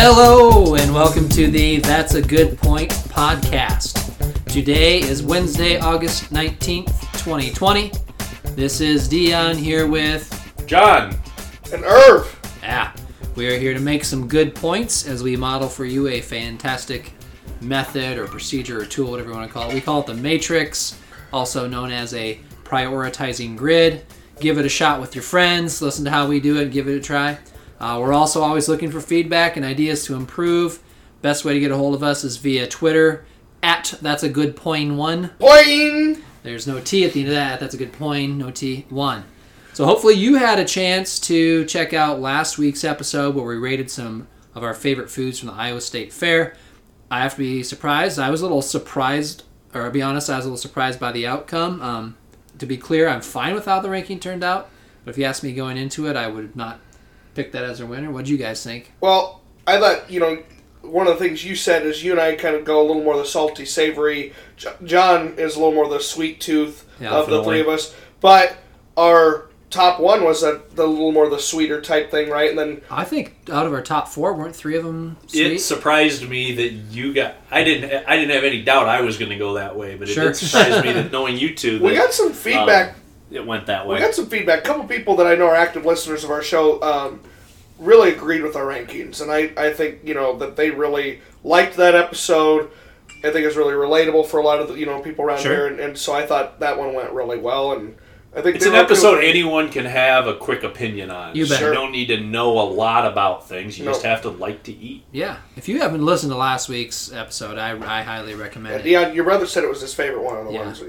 Hello, and welcome to the That's a Good Point podcast. Today is Wednesday, August 19th, 2020. This is Dion here with. John. And Irv. Yeah, we are here to make some good points as we model for you a fantastic method or procedure or tool, whatever you want to call it. We call it the Matrix, also known as a prioritizing grid. Give it a shot with your friends, listen to how we do it, give it a try. Uh, we're also always looking for feedback and ideas to improve. Best way to get a hold of us is via Twitter at that's a good point one. Point. There's no T at the end of that. That's a good point. No T. One. So hopefully you had a chance to check out last week's episode where we rated some of our favorite foods from the Iowa State Fair. I have to be surprised. I was a little surprised, or I'll be honest, I was a little surprised by the outcome. Um, to be clear, I'm fine with how the ranking turned out. But if you asked me going into it, I would not pick that as a winner. What do you guys think? Well, I thought, you know, one of the things you said is you and I kind of go a little more the salty, savory. John is a little more the sweet tooth Yeah, of the three of us. But our top one was a, the little more the sweeter type thing, right? And then I think out of our top four, weren't three of them sweet? It surprised me that you got. I didn't. I didn't have any doubt I was going to go that way, but it Sure. did surprise me that knowing you two, that, we got some feedback. um, it went that way. we got some feedback. A couple people that I know are active listeners of our show um, really agreed with our rankings, and I, I think you know that they really liked that episode. I think it's really relatable for a lot of the, you know people around Sure. here, and, and so I thought that one went really well. And I think It's an episode with anyone can have a quick opinion on. You bet. You don't need to know a lot about things. You No. just have to like to eat. Yeah. If you haven't listened to last week's episode, I, I highly recommend it. Yeah, your brother said it was his favorite one of the Yeah. ones.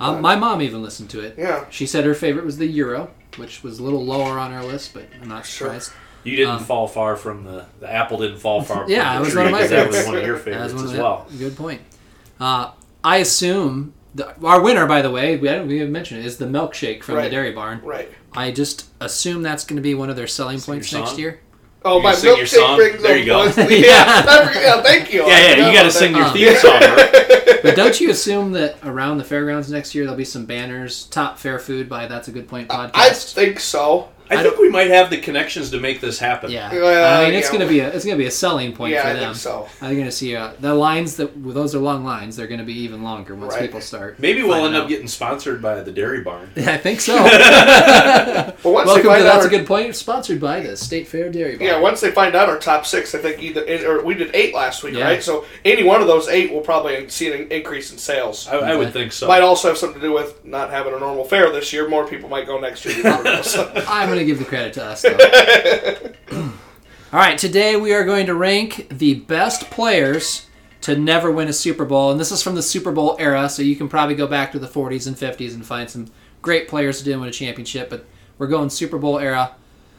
We, Um, my mom even listened to it. yeah, She said her favorite was the Euro, which was a little lower on our list, but I'm not Sure. surprised. You didn't Um, fall far from the the apple. Didn't fall far. Yeah, from it the was tree, one of my 'cause That was one of your favorites was one as of- well. Good point. Uh, I assume the, our winner, by the way, we haven't, we haven't mentioned it, is the milkshake from the Dairy Barn. right. I just assume that's going to be one of their selling Sing points your next year. Oh, You my your milkshake song? brings There you go. Yeah. yeah, yeah, thank you. I Yeah, yeah. You got to sing your theme song. Right? But don't you assume that around the fairgrounds next year there'll be some banners, top fair food by That's a Good Point podcast? I think so. I, I think we might have the connections to make this happen. yeah. Well, I mean, it's yeah. going to be a it's going to be a selling point Yeah, for I them. think so. I'm going to see uh, the lines that well, those are long lines. They're going to be even longer once Right. people start. Maybe we'll end up out. getting sponsored by the Dairy Barn. Yeah, I think so. But once Welcome they to find out That's a Good Point, sponsored by the State Fair Dairy Bar. Yeah, once they find out our top six, I think either or we did eight last week, Yeah. right? So any one of those eight will probably see an increase in sales. I, I would Okay. think so. Might also have something to do with not having a normal fair this year. More people might go next year. You never. So- I'm going to give the credit to us, though. All right, today we are going to rank the best players to never win a Super Bowl. And this is from the Super Bowl era, so you can probably go back to the 40s and 50s and find some great players who didn't win a championship, but we're going Super Bowl era.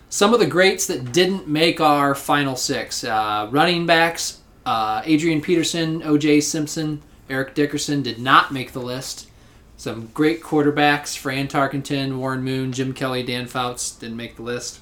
Some of the greats that didn't make our final six uh, running backs uh, Adrian Peterson, O.J. Simpson, Eric Dickerson did not make the list. Some great quarterbacks Fran Tarkenton, Warren Moon, Jim Kelly, Dan Fouts didn't make the list.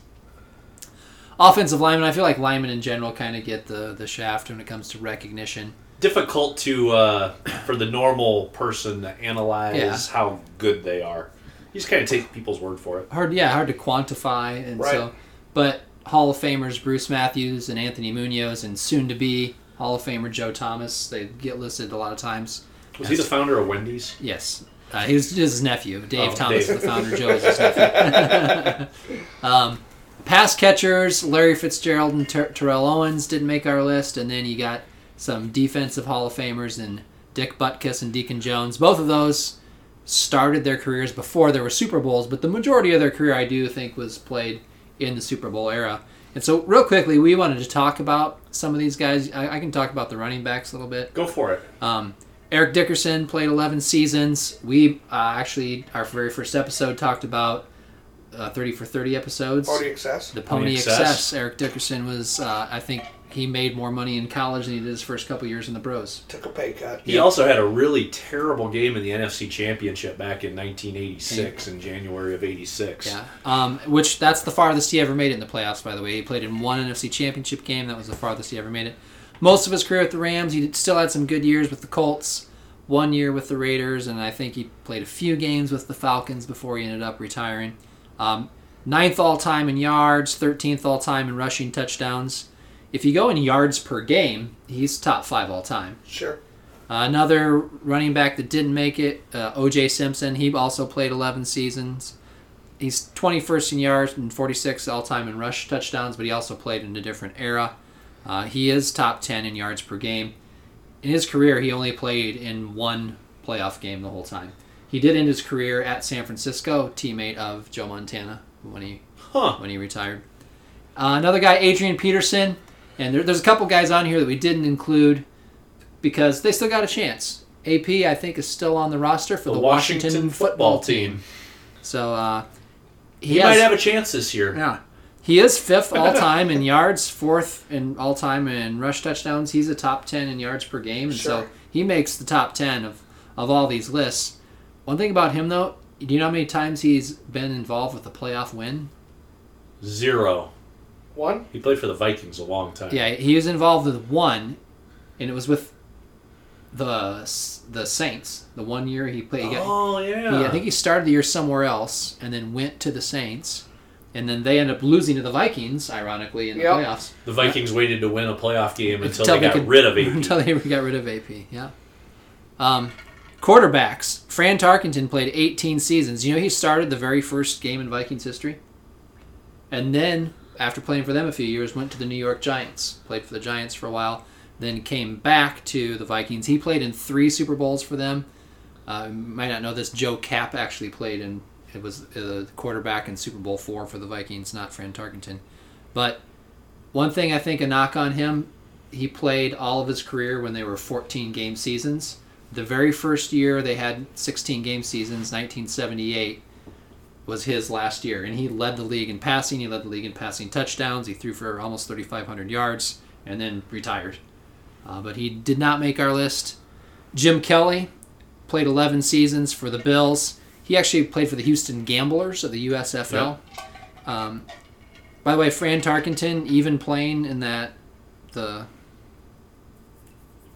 Offensive linemen, I feel like linemen in general kind of get the, the shaft when it comes to recognition. Difficult to uh, for the normal person to analyze Yeah. how good they are. You just kind of take people's word for it. Hard, yeah, hard to quantify, and so, but Hall of Famers Bruce Matthews and Anthony Munoz, and soon to be Hall of Famer Joe Thomas, they get listed a lot of times. Was he the founder of Wendy's? Yes. Uh, he was his nephew. Dave Oh, Thomas Dave. the founder. Joe is his nephew. um, pass catchers, Larry Fitzgerald and Ter- Terrell Owens didn't make our list. And then you got some defensive Hall of Famers and Dick Butkus and Deacon Jones. Both of those started their careers before there were Super Bowls, but the majority of their career, I do think, was played in the Super Bowl era. And so, real quickly, we wanted to talk about some of these guys. I, I can talk about the running backs a little bit. Go for it. Um, Eric Dickerson played 11 seasons. We uh, actually, our very first episode talked about uh, 30 for 30 episodes. Pony excess. The Pony Pony Excess. Excess. Eric Dickerson was, uh, I think, he made more money in college than he did his first couple years in the Bros. Took a pay cut. He also had a really terrible game in the NFC Championship back in 1986 in January of '86. Yeah. Um, which that's the farthest he ever made it in the playoffs. By the way, he played in one NFC Championship game. That was the farthest he ever made it. Most of his career with the Rams, he still had some good years with the Colts. One year with the Raiders, and I think he played a few games with the Falcons before he ended up retiring. Um, ninth all time in yards, thirteenth all time in rushing touchdowns. if you go in yards per game, he's top five all time. Sure. Uh, another running back that didn't make it, uh, O.J. Simpson. He also played 11 seasons. He's 21st in yards and 46 all time in rush touchdowns, but he also played in a different era. Uh, he is top 10 in yards per game. In his career, he only played in one playoff game the whole time. He did end his career at San Francisco, teammate of Joe Montana when he Huh. when he retired. Uh, another guy, Adrian Peterson, and there, there's a couple guys on here that we didn't include because they still got a chance. AP, I think, is still on the roster for the, Washington, football team. So uh, he, He has, might have a chance this year. yeah. He is fifth all time in yards, fourth in all time in rush touchdowns. He's a top ten in yards per game, and so he makes the top ten of, of all these lists. One thing about him though, do you know how many times he's been involved with a playoff win? Zero. One. He played for the Vikings a long time. Yeah, he was involved with one, and it was with the the Saints. The one year he played, he got, Oh yeah. he, I think he started the year somewhere else, and then went to the Saints, and then they end up losing to the Vikings, ironically, in the Yep. playoffs. the Vikings waited to win a playoff game until, Until they they got could- rid of AP. until they got rid of AP. Yeah. Um, quarterbacks. Fran Tarkenton played 18 seasons. You know he started the very first game in Vikings history, and then after playing for them a few years, went to the New York Giants. Played for the Giants for a while, then came back to the Vikings. He played in three Super Bowls for them. Uh, you might not know this. Joe Kapp actually played in. It was uh, quarterback in Super Bowl four for the Vikings, not Fran Tarkenton. But one thing I think a knock on him he played all of his career when they were 14 game seasons. The very first year they had 16 game seasons, 1978, was his last year, and he led the league in passing. He led the league in passing touchdowns. He threw for almost 3,500 yards, and then retired. Uh, but he did not make our list. Jim Kelly played 11 seasons for the Bills. He actually played for the Houston Gamblers of the USFL. Um, by the way, Fran Tarkenton, even playing in that the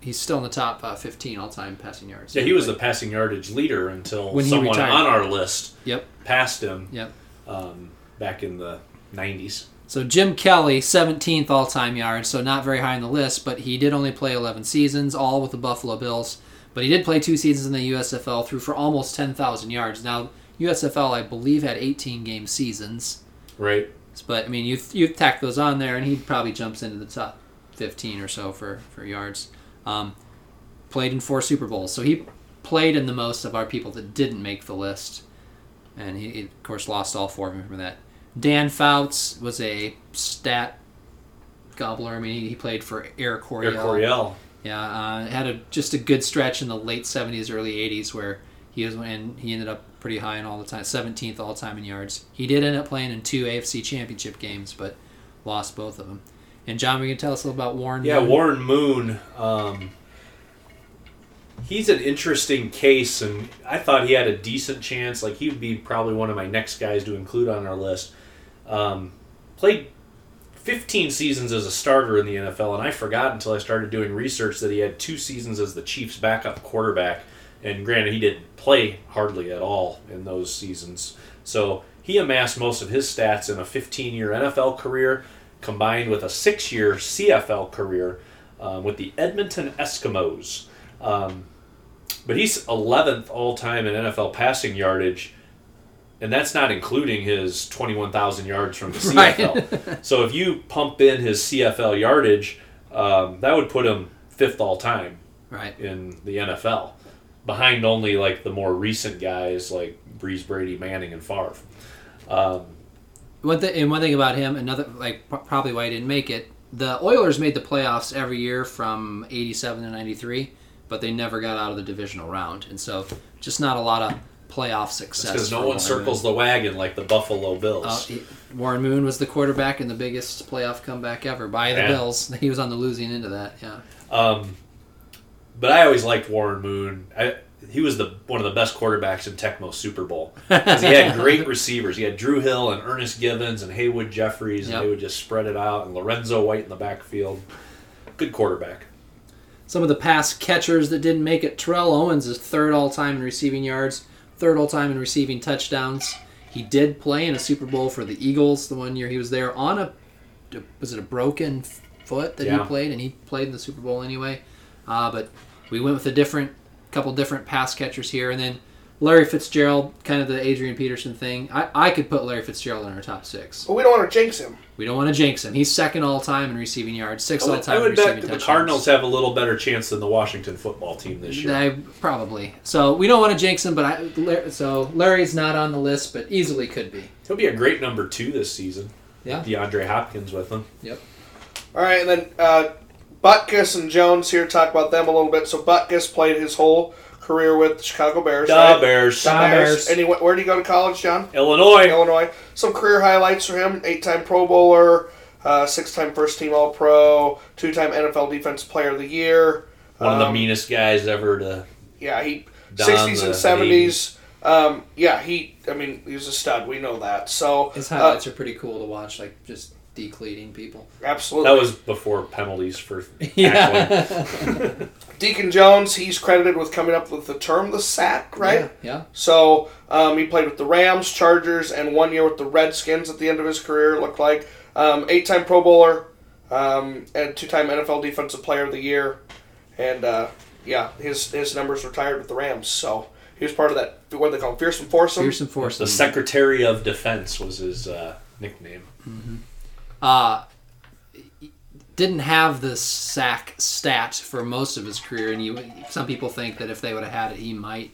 he's still in the top uh, 15 all-time passing yards. Yeah, he was the passing yardage leader until When someone on our list Yep, passed him yep. um, back in the 90s. So Jim Kelly, 17th all-time yards, so not very high on the list, but he did only play 11 seasons, all with the Buffalo Bills. But he did play two seasons in the USFL, threw for almost 10,000 yards. Now USFL, I believe, had 18 game seasons, Right. but I mean, you you tack those on there, and he probably jumps into the top 15 or so for for yards. Um, played in four Super Bowls, so he played in the most of our people that didn't make the list, and he, he, of course lost all four of them from that. Dan Fouts was a stat gobbler. I mean, he, he played for Air Coryell. Eric Coryell. Yeah, uh, had a just a good stretch in the late '70s, early '80s where he was and he ended up pretty high in all the time, 17th all time in yards. He did end up playing in two AFC Championship games, but lost both of them. And John, we can tell us a little about Warren. Yeah, Moon? Warren Moon. Um, he's an interesting case, and I thought he had a decent chance. Like he would be probably one of my next guys to include on our list. Um, played 15 seasons as a starter in the NFL, and I forgot until I started doing research that he had two seasons as the Chiefs' backup quarterback. And granted, he didn't play hardly at all in those seasons. So he amassed most of his stats in a 15 year NFL career combined with a six year CFL career um, with the Edmonton Eskimos. Um, but he's 11th all time in NFL passing yardage, and that's not including his 21,000 yards from the Right. CFL. so if you pump in his CFL yardage, um, that would put him fifth all time right. in the NFL, behind only like the more recent guys like Brees Brady, Manning, and Favre. Um, One thing, and one thing about him, another like p- probably why he didn't make it. The Oilers made the playoffs every year from '87 to '93, but they never got out of the divisional round, and so just not a lot of playoff success. because no one Warren circles Moon. the wagon like the Buffalo Bills. Uh, Warren Moon was the quarterback in the biggest playoff comeback ever by the Yeah. Bills. He was on the losing end of that. Yeah, Um, but I always liked Warren Moon. I, he was the one of the best quarterbacks in Tecmo Super Bowl he had great receivers. He had Drew Hill and Ernest Givins and Haywood Jeffires, and Yep. they would just spread it out. And Lorenzo White in the backfield. Good quarterback. Some of the past catchers that didn't make it. Terrell Owens is third all time in receiving yards, third all time in receiving touchdowns. He did play in a Super Bowl for the Eagles the one year he was there on a was it a broken foot that Yeah. he played, and he played in the Super Bowl anyway. Uh, but we went with a different couple different pass catchers here, and then Larry Fitzgerald, kind of the Adrian Peterson thing. I, I could put Larry Fitzgerald in our top six. But we don't want to jinx him. We don't want to jinx him. He's second all time in receiving yards, sixth I all time I in would receiving bet that the touchdowns. Cardinals have a little better chance than the Washington football team this year. I, probably. So we don't want to jinx him, but I, Lar- so Larry's not on the list, but easily could be. He'll be a great number two this season. Yeah. DeAndre Hopkins with him. Yep. All right, and then uh, Butkus and Jones here talk about them a little bit. So Butkus played his whole career with the Chicago Bears. Da right? Bears. The Da Bears. And he went, where did he go to college, John? Illinois. Illinois. Some career highlights for him: eight-time Pro Bowler, uh, six-time First-Team All-Pro, two-time NFL Defensive Player of the Year. One of the Um, meanest guys ever to. Yeah, he Don sixties and seventies. Um, yeah, he. I mean, he's a stud. We know that. So His uh, highlights are pretty cool to watch, like just decleating people. absolutely. That was before penalties for. Yeah. Deacon Jones. He's credited with coming up with the term the sack, right? Yeah. So um, he played with the Rams, Chargers, and one year with the Redskins at the end of his career. Looked like um, eight-time Pro Bowler um, and two-time NFL Defensive Player of the Year, and uh, yeah, his his numbers retired with the Rams. So he was part of that. What do they call him? Fearsome foursome. Fearsome force. the Secretary of Defense was his uh, nickname. uh, didn't have the sack stat for most of his career, and you, some people think that if they would have had it, he might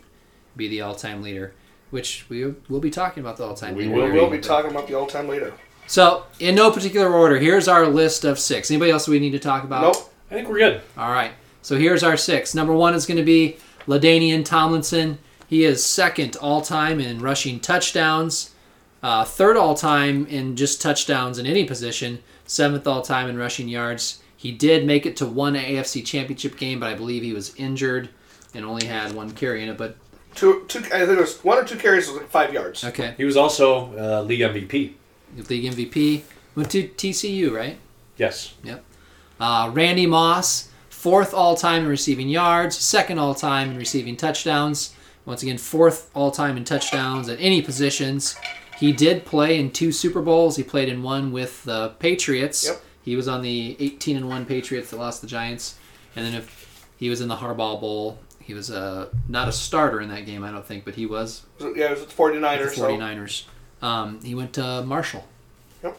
be the all-time leader. Which we will be talking about the all-time We leader. will we'll be talking about the all-time leader. So, in no particular order, here's our list of six. Anybody else we need to talk about? Nope. I think we're good. All right. So here's our six. Number one is going to be LaDainian Tomlinson. He is second all time in rushing touchdowns, uh, third all time in just touchdowns in any position, seventh all time in rushing yards. He did make it to one AFC Championship game, but I believe he was injured and only had one carry in it. But Two, two. I think it was one or two carries was like five yards. okay, He was also uh, league MVP. league MVP went to TCU, right? Yes. Uh, Randy Moss, fourth all time in receiving yards, second all time in receiving touchdowns. Once again, fourth all time in touchdowns at any positions. He did play in two Super Bowls. He played in one with the Patriots. Yep. He was on the 18 and 1 Patriots that lost the Giants. And then if he was in the Harbaugh Bowl, he was uh, not a starter in that game, I don't think, but he was Yeah, it was with the 49ers. with the 49ers. Um, he went to Marshall. Yep.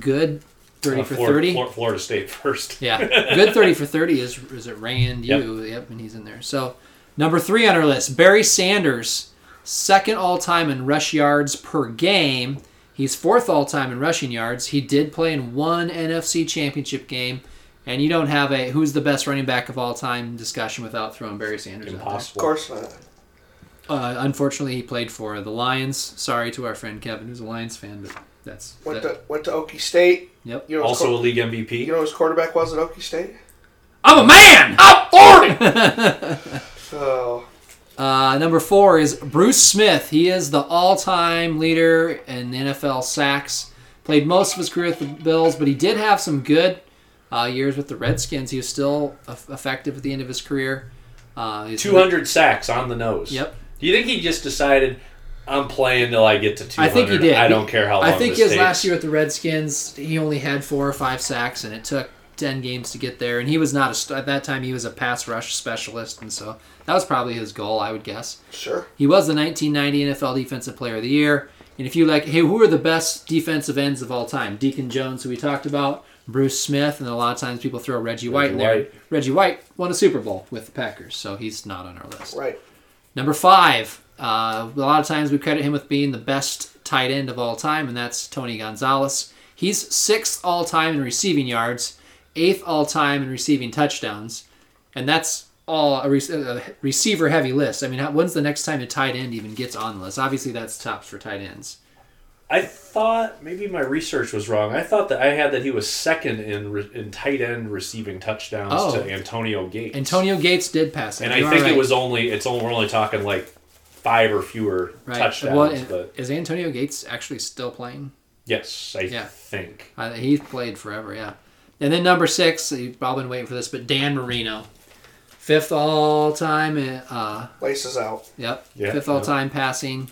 Good 30 Uh, for Florida, 30. Florida State first. Yeah, good thirty for thirty is is it Rand you? Yep. and he's in there. So number three on our list, Barry Sanders, second all time in rush yards per game. He's fourth all time in rushing yards. He did play in one NFC Championship game, and you don't have a who's the best running back of all time discussion without throwing Barry Sanders. out there. of course not. Uh, unfortunately, he played for the Lions. Sorry to our friend Kevin, who's a Lions fan, but that's Went that- to went to Okie State. Yep. You know, Also quar- a league MVP. you know who his quarterback was at Okie State. I'm a man. I'm forty. so Uh, number four is Bruce Smith. He is the all-time leader in the NFL sacks. Played most of his career with the Bills, but he did have some good uh, years with the Redskins. He was still eff- effective at the end of his career. Uh, he's- 200 sacks on the nose. Yep. Do you think he just decided, I'm playing till I get to 200? I think he did. I don't care how long I think his takes. last year with the Redskins, he only had four or five sacks, and it took ten games to get there. And he was not a st- at that time. He was a pass rush specialist, and so that was probably his goal, I would guess. sure. He was the 1990 NFL Defensive Player of the Year. And if you like, hey, who are the best defensive ends of all time? Deacon Jones, who we talked about, Bruce Smith, and a lot of times people throw Reggie White in there. White. Reggie White won a Super Bowl with the Packers, so he's not on our list. Right. Number five, uh, a lot of times we credit him with being the best tight end of all time, and that's Tony Gonzalez. He's sixth all time in receiving yards, eighth all time in receiving touchdowns, and that's all a, re- a receiver heavy list. I mean, when's the next time a tight end even gets on the list? Obviously, that's tops for tight ends. I thought maybe my research was wrong. I thought that I had that he was second in re- in tight end receiving touchdowns Oh. to Antonio Gates. Antonio Gates did pass him. and I You are think right. it was only it's only we're only talking like five or fewer right. touchdowns. Well, but is Antonio Gates actually still playing? yes, I Yeah. think Uh, he's played forever, yeah. And then number six, you've all been waiting for this, but Dan Marino, fifth all time. Uh, Laces out. yep, Yeah, fifth all yeah. time passing,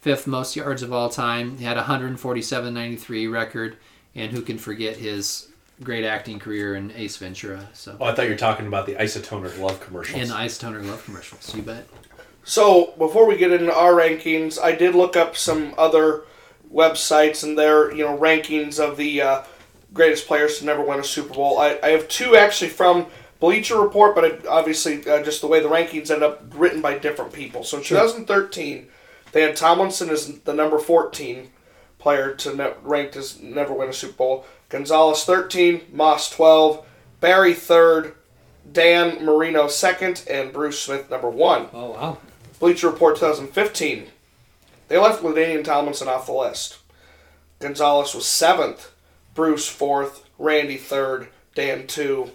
fifth most yards of all time. He had a 147.93 record, and who can forget his great acting career in Ace Ventura. So Oh, I thought you were talking about the Isotoner glove commercials. In the Isotoner glove commercials. You bet. So before we get into our rankings, I did look up some other websites and their you know rankings of the uh, greatest players to never win a Super Bowl. I, I have two actually from Bleacher Report, but it, obviously uh, just the way the rankings end up written by different people. So in 2013, they had Tomlinson as the number 14 player to ne- ranked as never win a Super Bowl. Gonzalez 13, Moss 12, Barry third, Dan Marino second, and Bruce Smith number one. Oh wow. Bleacher Report 2015. They left Ladainian Tomlinson off the list. Gonzalez was seventh, Bruce fourth, Randy third, Dan two,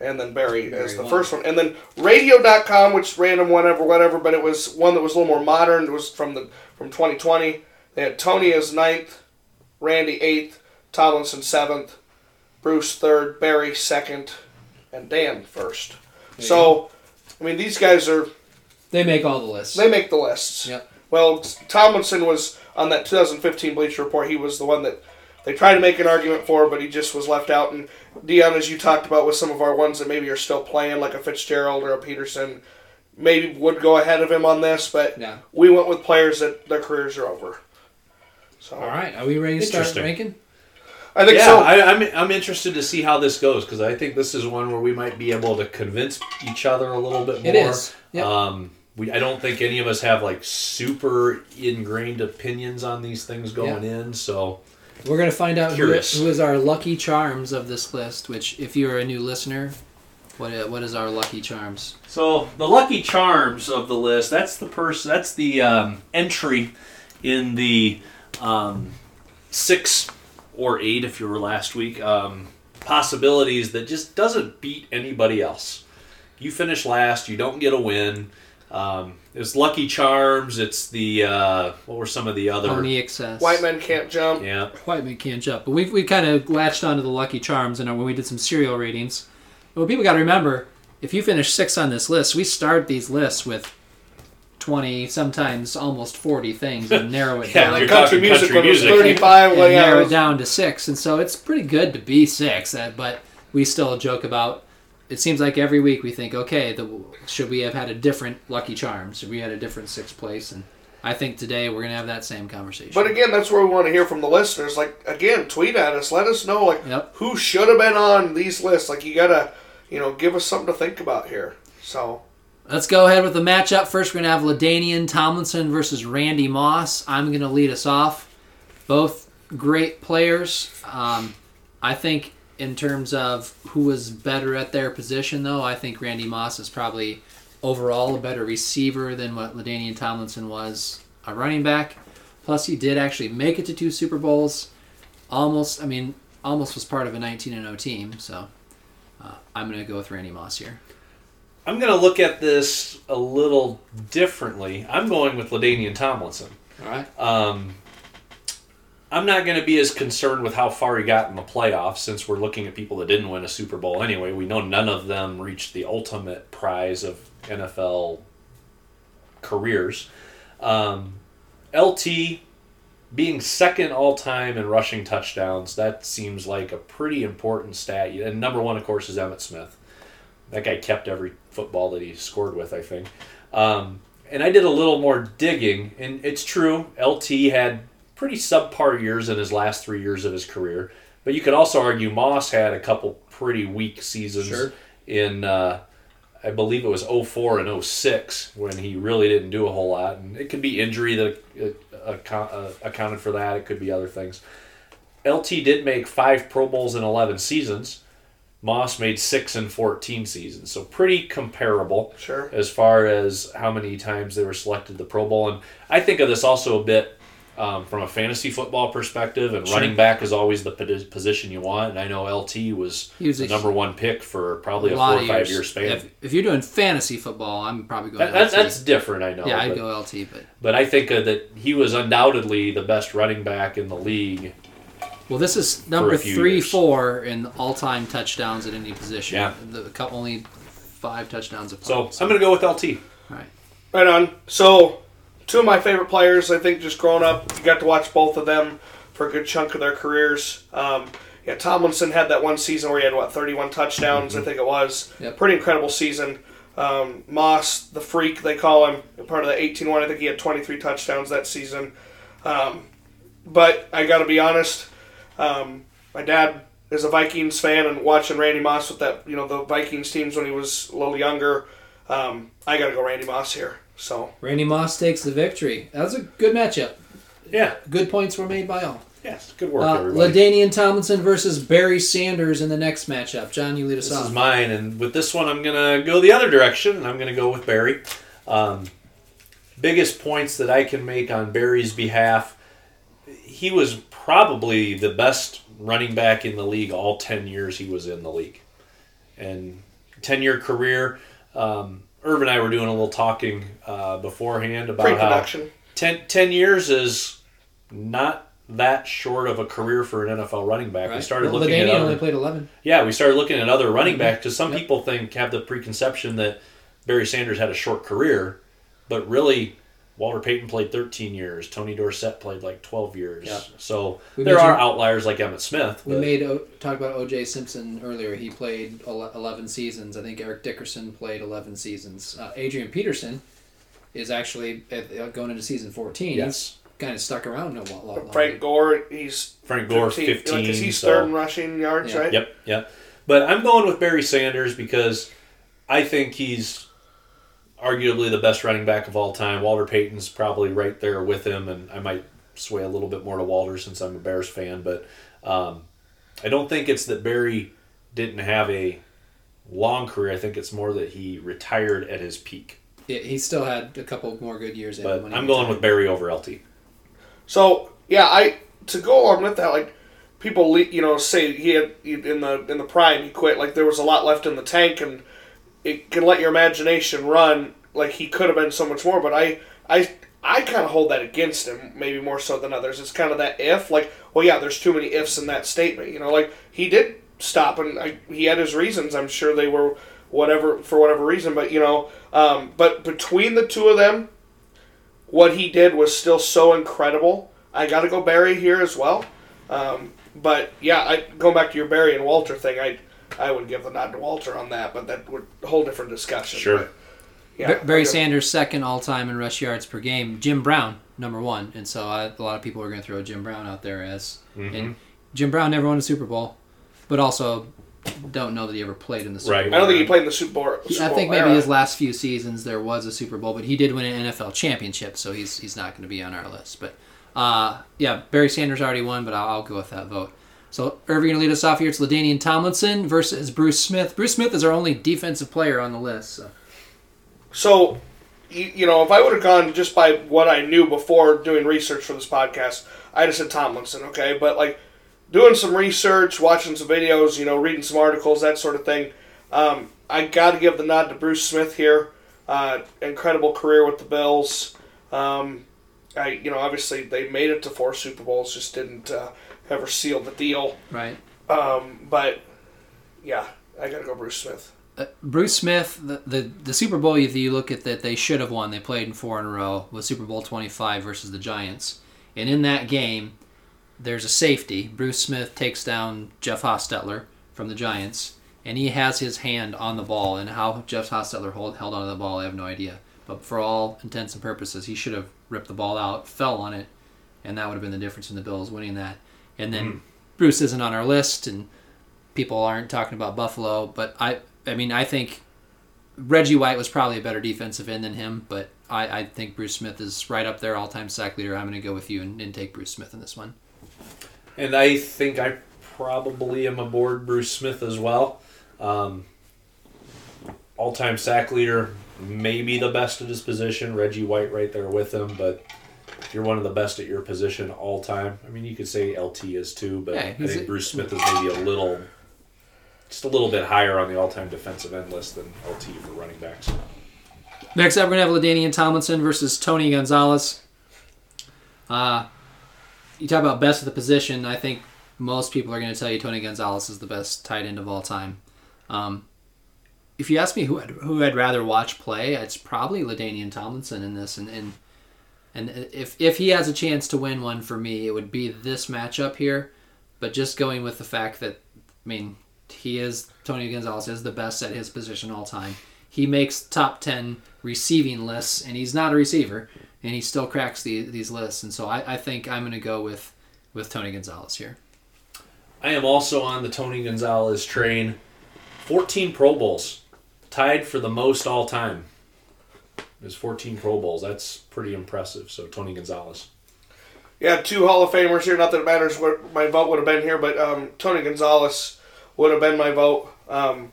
and then Barry, as the one. first one. And then Radio.com, which random whatever, whatever, but it was one that was a little more modern. It was from the from 2020. They had Tony as ninth, Randy eighth, Tomlinson seventh, Bruce third, Barry second, and Dan first. you So, I mean, these guys are They make all the lists. they make the lists. Yep. Well, Tomlinson was on that 2015 Bleacher Report. He was the one that they tried to make an argument for, but he just was left out. And Dion, as you talked about with some of our ones that maybe are still playing, like a Fitzgerald or a Peterson, maybe would go ahead of him on this. But Yeah. we went with players that their careers are over. So All right. Are we ready to start Interesting. ranking? I think yeah, so. I, I'm I'm interested to see how this goes because I think this is one where we might be able to convince each other a little bit more. It is. Yep. Um, we I don't think any of us have like super ingrained opinions on these things going in. So We're going to find out who, who is our lucky charms of this list. Which, if you're a new listener, what what is our lucky charms? So the lucky charms of the list. That's the person. That's the um, entry in the um, six or eight, if you were last week. Um, possibilities that just doesn't beat anybody else. You finish last. You don't get a win. Um, it's lucky charms. It's the uh, what were some of the other? Pony excess. White men can't jump. Yeah. White men can't jump. But we we kind of latched onto the lucky charms, and when we did some serial ratings, well, people got to remember if you finish six on this list, we start these lists with twenty, sometimes almost forty things, and narrow it Yeah, down. Like You're country music country when it was music. 35. and Well, narrow it it down to six, and so it's pretty good to be six. uh, But we still joke about. It seems like every week we think, okay, the, should we have had a different Lucky Charms? Should we had a different sixth place? And I think today we're gonna have that same conversation. But again, that's where we want to hear from the listeners. Like again, tweet at us. Let us know like Yep. who should have been on these lists. Like you gotta, you know, give us something to think about here. So Let's go ahead with the matchup. First, we're going to have LaDainian Tomlinson versus Randy Moss. I'm going to lead us off. Both great players. Um, I think, in terms of who was better at their position, though, I think Randy Moss is probably overall a better receiver than what LaDainian Tomlinson was a running back. Plus, he did actually make it to two Super Bowls. Almost, I mean, almost was part of a 19 and 0 team. So uh, I'm going to go with Randy Moss here. I'm going to look at this a little differently. I'm going with Ladainian Tomlinson. All right. Um, I'm not going to be as concerned with how far he got in the playoffs since we're looking at people that didn't win a Super Bowl anyway. We know none of them reached the ultimate prize of NFL careers. Um, LT being second all time in rushing touchdowns, that seems like a pretty important stat. And number one, of course, is Emmitt Smith. That guy kept every football that he scored with, I think. Um, and I did a little more digging, and it's true. LT had pretty subpar years in his last three years of his career, but you could also argue Moss had a couple pretty weak seasons Sure. in, uh, I believe it was 04 and 06 when he really didn't do a whole lot, and it could be injury that uh, uh, accounted for that. It could be other things. LT did make five Pro Bowls in 11 seasons. Moss made six in 14 seasons, so pretty comparable sure. as far as how many times they were selected the Pro Bowl. And I think of this also a bit um, from a fantasy football perspective. And Sure. running back is always the position you want. And I know LT was, He was the a number one pick for probably a, lot four or five years. year span. If, if you're doing fantasy football, I'm probably going That, that, LT. that's different, I know. yeah, I'd but, go LT, but but I think uh, that he was undoubtedly the best running back in the league. well, this is number three, years. four in all-time touchdowns at any position. Yeah. the cou- only five touchdowns. Of So I'm going to go with LT. all right. Right on. So, two of my favorite players, I think, just growing up, you got to watch both of them for a good chunk of their careers. Um, yeah, Tomlinson had that one season where he had what 31 touchdowns, I think it was. Yep. Pretty incredible season. Um, Moss, the freak they call him, part of the 18-1. I think he had 23 touchdowns that season. Um, but I got to be honest, um, my dad is a Vikings fan, and watching Randy Moss with that, you know, the Vikings teams when he was a little younger, um, I got to go Randy Moss here. So Randy Moss takes the victory. That was a good matchup. Yeah. Good points were made by all. Yes. Good work, Uh, everybody. Ladainian Tomlinson versus Barry Sanders in the next matchup. John, you lead us This off. is mine, and with this one, I'm gonna go the other direction, and I'm gonna go with Barry. Um, biggest points that I can make on Barry's behalf, he was probably the best running back in the league all ten years he was in the league, and ten year career. Um, Irv and I were doing a little talking uh, beforehand about how pre-production. 10, 10 years is not that short of a career for an NFL running back. We started Well, looking at other, only played 11. yeah, we started looking at other running backs because some Yep. people think have the preconception that Barry Sanders had a short career, but really Walter Payton played 13 years. Tony Dorsett played like 12 years. Yep. So We there are mentioned- outliers like Emmitt Smith. We made o- talk about O.J. Simpson earlier. He played 11 seasons. I think Eric Dickerson played 11 seasons. Uh, Adrian Peterson is actually uh, going into season 14. Yes. He's kind of stuck around a lot longer. Frank Gore, he's Frank Gore 15, 15. Like, 'cause he's so- third in rushing yards, Yeah. right? Yep, yep. But I'm going with Barry Sanders because I think he's arguably the best running back of all time. Walter Payton's probably right there with him, and I might sway a little bit more to Walter since I'm a Bears fan. But um, I don't think it's that Barry didn't have a long career. I think it's more that he retired at his peak. Yeah, he still had a couple more good years But when he I'm going with Barry over LT. So yeah, I to go along with that, like people, you know, say he had in the in the prime he quit. Like there was a lot left in the tank, and it can let your imagination run. Like he could have been so much more, but I I I kind of hold that against him, maybe more so than others. It's kind of that if, like, well, yeah, there's too many ifs in that statement. You know, like he did stop, and I, he had his reasons. I'm sure they were whatever for whatever reason, but you know, um, but between the two of them, what he did was still so incredible. I got to go Barry here as well. Um, but yeah, I, going back to your Barry and Walter thing, I I would give the nod to Walter on that, but that would whole different discussion. Sure. But, yeah, Ba- Barry I'll Sanders second all time in rush yards per game. Jim Brown number one, and so I, a lot of people are going to throw Jim Brown out there as. Mm-hmm. And Jim Brown never won a Super Bowl, but also don't know that he ever played in the Super Right. Bowl. I don't think he played in the Super Bowl. He- Super I Bowl think maybe era. his last few seasons there was a Super Bowl, but he did win an NFL championship, so he's he's not going to be on our list. But uh, yeah, Barry Sanders already won, but I'll, I'll go with that vote. So Irv, you're going to lead us off here. It's Ladainian Tomlinson versus Bruce Smith. Bruce Smith is our only defensive player on the list. So. So, you, you know, if I would have gone just by what I knew before doing research for this podcast, I'd have said Tomlinson, okay? But, like, doing some research, watching some videos, you know, reading some articles, that sort of thing, um, I got to give the nod to Bruce Smith here. Uh, incredible career with the Bills. Um, I, you know, obviously they made it to four Super Bowls, just didn't uh, ever sealed the deal. Right. Um, but, yeah, I got to go Bruce Smith. Uh, Bruce Smith, the, the the Super Bowl if you look at that they should have won. They played in four in a row with Super Bowl 25 versus the Giants. And in that game, there's a safety. Bruce Smith takes down Jeff Hostetler from the Giants, and he has his hand on the ball. And how Jeff Hostetler hold, held onto the ball, I have no idea. But for all intents and purposes, he should have ripped the ball out, fell on it, and that would have been the difference in the Bills winning that. And then Bruce isn't on our list, and people aren't talking about Buffalo, but I I mean I think Reggie White was probably a better defensive end than him, but I, I think Bruce Smith is right up there all time sack leader. I'm going to go with you and, and take Bruce Smith in this one. And I think I probably am aboard Bruce Smith as well. Um, All time sack leader, maybe the best at his position. Reggie White right there with him, but you're one of the best at your position all time, I mean, you could say LT is too, but Yeah, I think Bruce Smith is maybe a little, just a little bit higher on the all time defensive end list than LT for running backs. Next up, we're going to have Ladainian Tomlinson versus Tony Gonzalez. Uh, you talk about best of the position. I think most people are going to tell you Tony Gonzalez is the best tight end of all time. Um, if you ask me who I'd, who I'd rather watch play, it's probably Ladainian Tomlinson in this. And, and and if if he has a chance to win one for me, it would be this matchup here. but just going with the fact that I mean he is Tony Gonzalez is the best at his position all time. He makes top ten receiving lists, and he's not a receiver, and he still cracks the, these lists. And so I, I think I'm going to go with with Tony Gonzalez here. I am also on the Tony Gonzalez train. 14 Pro Bowls, tied for the most all time. There's 14 Pro Bowls. That's pretty impressive. So Tony Gonzalez. Yeah, two Hall of Famers here. Not that it matters what my vote would have been here, but um, Tony Gonzalez would have been my vote. Um,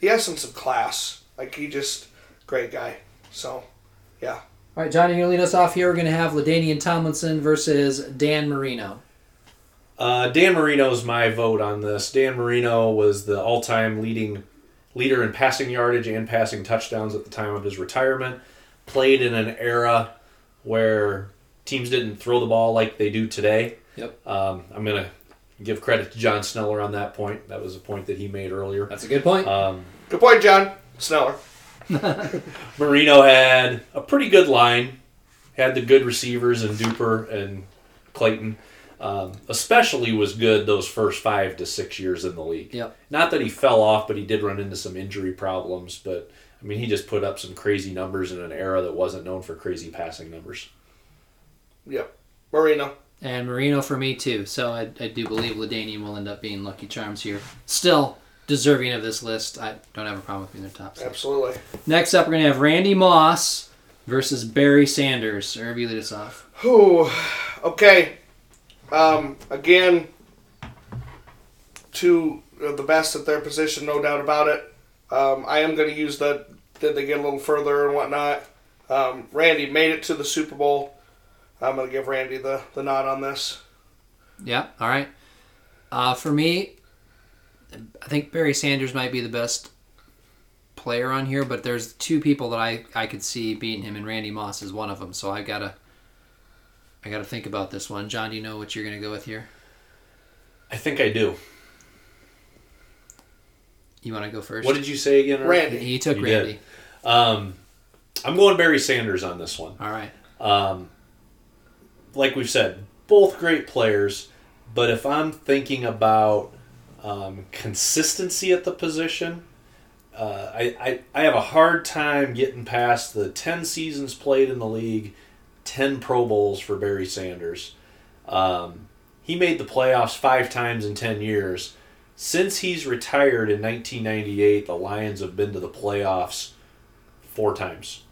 the essence of class. Like, he just, great guy. So, yeah. All right, Johnny, you're going to lead us off here. We're going to have LaDainian Tomlinson versus Dan Marino. Uh, Dan Marino's my vote on this. Dan Marino was the all-time leading leader in passing yardage and passing touchdowns at the time of his retirement. Played in an era where teams didn't throw the ball like they do today. Yep. Um, I'm gonna give credit to John Sneller on that point. That was a point that he made earlier. That's a good point. Um, Good point, John. Sneller. Marino had a pretty good line. Had the good receivers and Duper and Clayton. Um, especially was good those first five to six years in the league. Yep. Not that he fell off, but he did run into some injury problems. But I mean, he just put up some crazy numbers in an era that wasn't known for crazy passing numbers. Yep. Marino. And Marino for me too. So I, I do believe Ladainian will end up being Lucky Charms here. Still deserving of this list. I don't have a problem with being their top six. Absolutely. Next up, we're gonna have Randy Moss versus Barry Sanders. Irv, you lead us off. Whew. Okay. Um, again, two of the best at their position, no doubt about it. Um, I am going to use the did they get a little further and whatnot. Um, Randy made it to the Super Bowl. I'm going to give Randy the, the nod on this. Yeah. All right. Uh, for me, I think Barry Sanders might be the best player on here, but there's two people that I, I could see beating him, and Randy Moss is one of them. So I've gotta I gotta think about this one. John, do you know what you're gonna go with here? I think I do. You want to go first? What did you say again? Randy. he took You Randy. Um, I'm going Barry Sanders on this one. All right. Um, like we've said, both great players, but if I'm thinking about um, consistency at the position, uh, I, I, I have a hard time getting past the 10 seasons played in the league, 10 Pro Bowls for Barry Sanders. Um, he made the playoffs five times in 10 years. Since he's retired in 1998, the Lions have been to the playoffs four times.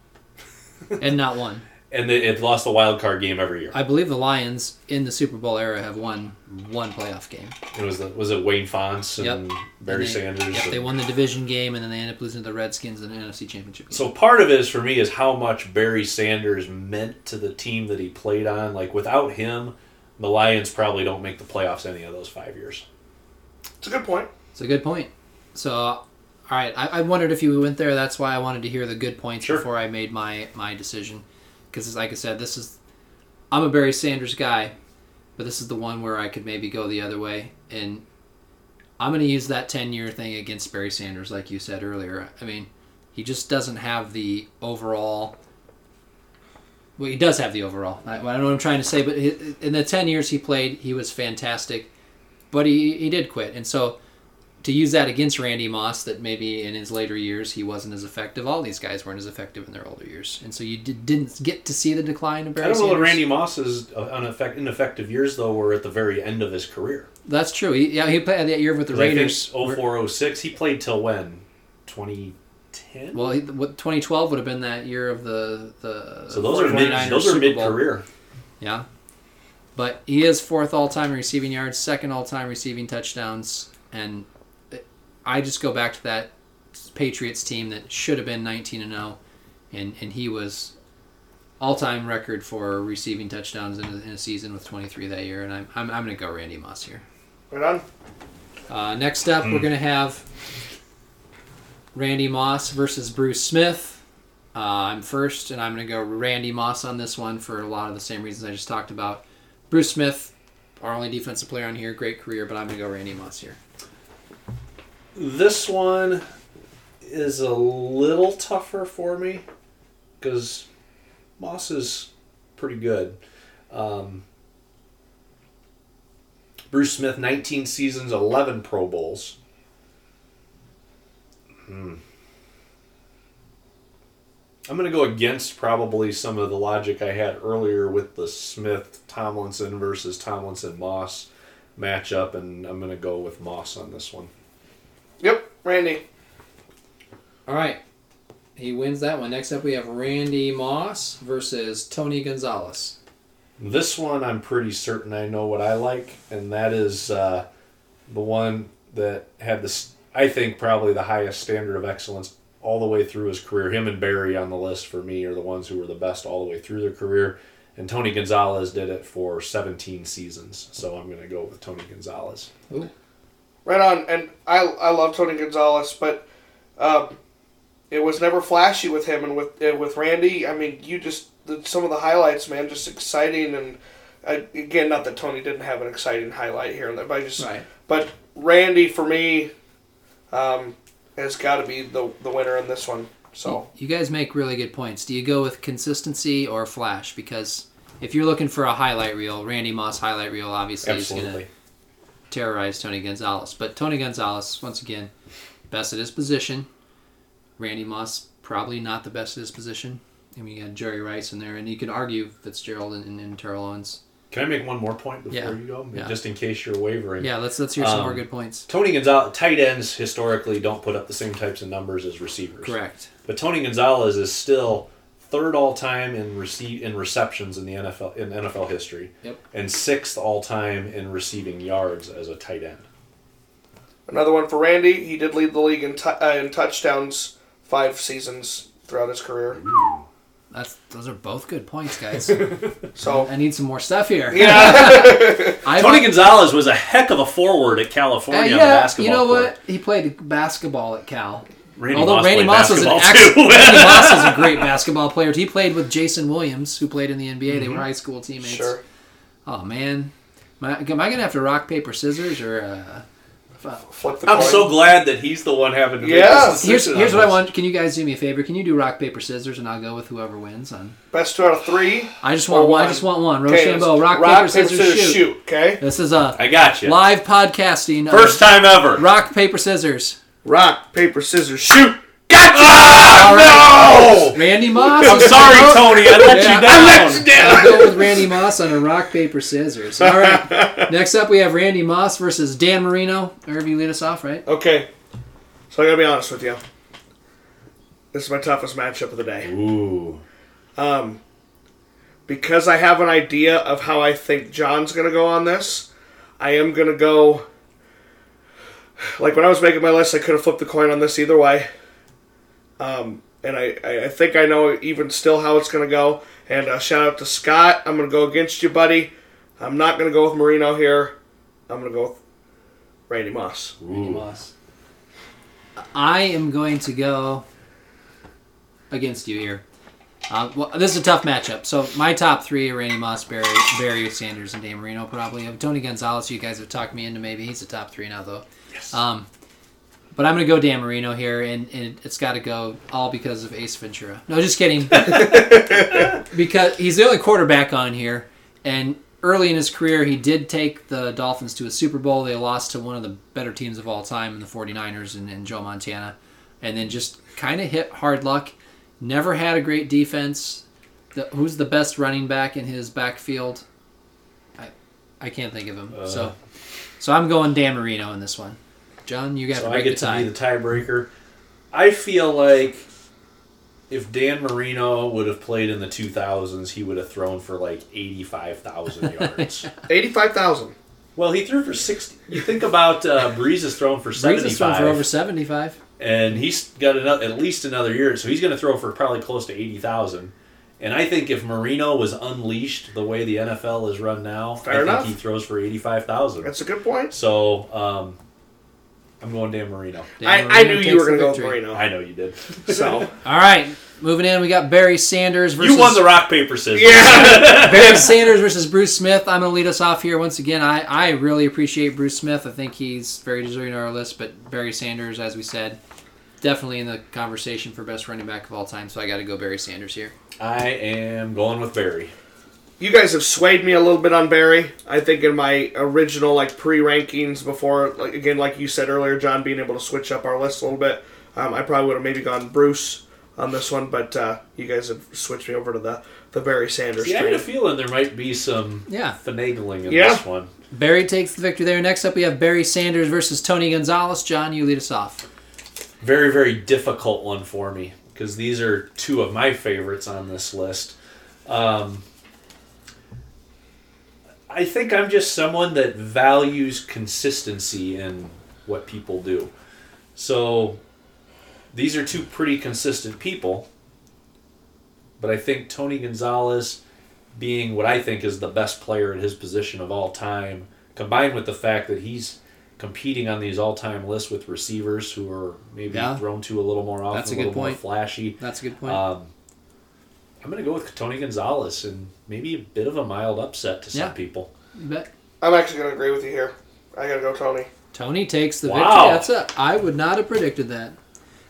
And not one. And they, they've lost the wild card game every year. I believe the Lions in the Super Bowl era have won one playoff game. It was the, was it Wayne Fontes and Yep. Barry And they, Sanders. Yep, and- they won the division game, and then they ended up losing to the Redskins in the NFC Championship. game. So part of it is for me is how much Barry Sanders meant to the team that he played on. Like without him, the Lions probably don't make the playoffs any of those five years. It's a good point. It's a good point. So, all right, I, I wondered if you went there. That's why I wanted to hear the good points Sure. before I made my my decision. Because, like I said, this is I'm a Barry Sanders guy, but this is the one where I could maybe go the other way, and I'm going to use that 10 year thing against Barry Sanders, like you said earlier. I mean, he just doesn't have the overall. Well, he does have the overall. I, I don't know what I'm trying to say, but in the 10 years he played, he was fantastic. But he, he did quit. And so to use that against Randy Moss, that maybe in his later years he wasn't as effective. All these guys weren't as effective in their older years. And so you did, didn't get to see the decline of Barry I don't know that Randy Moss's uh, ineffect- ineffective years though were at the very end of his career. That's true. He, yeah, he played that year with the 'Cause I think Raiders. 04, 06, he played till when? 2010. Well, what 2012 would have been that year of the the. so those are mid, those are mid career. Yeah. But he is fourth all time receiving yards, second all time receiving touchdowns, and I just go back to that Patriots team that should have been 19 and 0, and and he was all time record for receiving touchdowns in a, in a season with 23 that year, and I'm I'm, I'm going to go Randy Moss here. Right on. Uh, next up, we're going to have Randy Moss versus Bruce Smith. Uh, I'm first, and I'm going to go Randy Moss on this one for a lot of the same reasons I just talked about. Bruce Smith, our only defensive player on here, great career, but I'm going to go Randy Moss here. This one is a little tougher for me because Moss is pretty good. Um, Bruce Smith, 19 seasons, 11 Pro Bowls. Hmm. I'm going to go against probably some of the logic I had earlier with the Smith Tomlinson versus Tomlinson Moss matchup, and I'm going to go with Moss on this one. Yep, Randy. All right. He wins that one. Next up, we have Randy Moss versus Tony Gonzalez. This one, I'm pretty certain I know what I like, and that is uh, the one that had this, I think, probably the highest standard of excellence all the way through his career. Him and Barry on the list for me are the ones who were the best all the way through their career. And Tony Gonzalez did it for 17 seasons. So I'm going to go with Tony Gonzalez. Ooh. Right on. And I I love Tony Gonzalez, but um, it was never flashy with him and with uh, with Randy. I mean, you just the, some of the highlights, man, just exciting and. Uh, again, not that Tony didn't have an exciting highlight here and there, but I just, Right. but Randy for me, um, has got to be the the winner in this one. So You guys make really good points. Do you go with consistency or flash? Because if you're looking for a highlight reel, Randy Moss highlight reel obviously is going Absolutely. to terrorize Tony Gonzalez. But Tony Gonzalez, once again, best at his position. Randy Moss, probably not the best at his position. I mean, you got Jerry Rice in there, and you could argue Fitzgerald and, and, and Terrell Owens. Can I make one more point before Yeah. you go? Yeah. Just in case you're wavering. Yeah, let's let's hear some Um, more good points. Tony Gonzalez, tight ends historically don't put up the same types of numbers as receivers. Correct. But Tony Gonzalez is still third all time in receive in receptions in the NFL in NFL history, Yep. and sixth all time in receiving yards as a tight end. another one for Randy. He did lead the league in, t- uh, in touchdowns five seasons throughout his career. That's those are both good points, guys. So I need some more stuff here. yeah, Tony Gonzalez was a heck of a forward at California Uh, on the yeah, basketball you know court. what? He played basketball at Cal. Randy Although Moss Randy Moss is an ex- Randy Moss is a great basketball player. He played with Jason Williams, who played in the NBA. They were high school teammates. sure. Oh man, am I, am I gonna have to rock paper scissors or? Uh, Flip the I'm coin. so glad that he's the one having to Yeah. make here's here's what I want. Can you guys do me a favor? Can you do rock paper scissors and I'll go with whoever wins on. Best two out of three. I just want Or one. I just want one. Rochambeau, let's- rock, paper, scissors, shoot. Okay. This is a I got you. live podcasting. First time ever. Rock paper scissors. Rock paper scissors shoot. All right. No! Randy Moss. I'm sorry, Tony. I let Yeah. you down. I let you down. I'll go with Randy Moss on a rock paper scissors. All right. Next up, we have Randy Moss versus Dan Marino. Irv, you lead us off, right? Okay. So I gotta be honest with you. This is my toughest matchup of the day. Ooh. Um, because I have an idea of how I think John's gonna go on this, I am gonna go. Like when I was making my list, I could have flipped the coin on this either way. Um, and I, I I think I know even still how it's gonna go. And uh, shout out to Scott. I'm gonna go against you, buddy. I'm not gonna go with Marino here. I'm gonna go with Randy Moss. Randy Moss. I am going to go against you here. Uh, well, this is a tough matchup. So my top three are Randy Moss, Barry, Barry Sanders, and Dan Marino. Probably Tony Gonzalez. You guys have talked me into maybe he's the top three now though. Yes. Um, but I'm going to go Dan Marino here, and, and it's got to go all because of Ace Ventura. No, just kidding. because he's the only quarterback on here, and early in his career, he did take the Dolphins to a Super Bowl. They lost to one of the better teams of all time in the 49ers and, and Joe Montana, and then just kind of hit hard luck. Never had a great defense. The, who's the best running back in his backfield? I I can't think of him. so so I'm going Dan Marino in this one. John, you got So to I get the to be the tiebreaker. I feel like if Dan Marino would have played in the 2000s, he would have thrown for like 85,000 yards. Eighty-five thousand. well, he threw for 60. You think about uh, Brees has thrown for Brees 75, has thrown for over 75. and he's got another, at least another year, so he's going to throw for probably close to 80,000. And I think if Marino was unleashed the way the NFL is run now, Fair I enough. think he throws for 85,000. That's a good point. So um, I'm going Dan Marino. Dan I, I knew you were going to go with. Marino. I know you did. So All right, moving in, we got Barry Sanders versus You won the rock paper scissors. yeah, Barry Sanders versus Bruce Smith. I'm going to lead us off here once again. I, I really appreciate Bruce Smith. I think he's very deserving of our list, but Barry Sanders, as we said, definitely in the conversation for best running back of all time. So I got to go Barry Sanders here. I am going with Barry. You guys have swayed me a little bit on Barry. I think in my original like pre rankings before, like again, like you said earlier, John being able to switch up our list a little bit, um, I probably would have maybe gone Bruce on this one, but uh, you guys have switched me over to the the Barry Sanders See, I had train. a feeling there might be some Yeah. finagling in Yeah. this one. Barry takes the victory there. Next up, we have Barry Sanders versus Tony Gonzalez. John, you lead us off. Very, very difficult one for me because these are two of my favorites on this list. Um, I think I'm just someone that values consistency in what people do. So these are two pretty consistent people. But I think Tony Gonzalez, being what I think is the best player at his position of all time, combined with the fact that he's competing on these all-time lists with receivers who are maybe Yeah. thrown to a little more often, That's a a good little more flashy. That's a good point. Um, I'm going to go with Tony Gonzalez and maybe a bit of a mild upset to some Yeah. people. you bet. I'm actually going to agree with you here. I got to go Tony. Tony takes the Wow. victory. That's it. I would not have predicted that.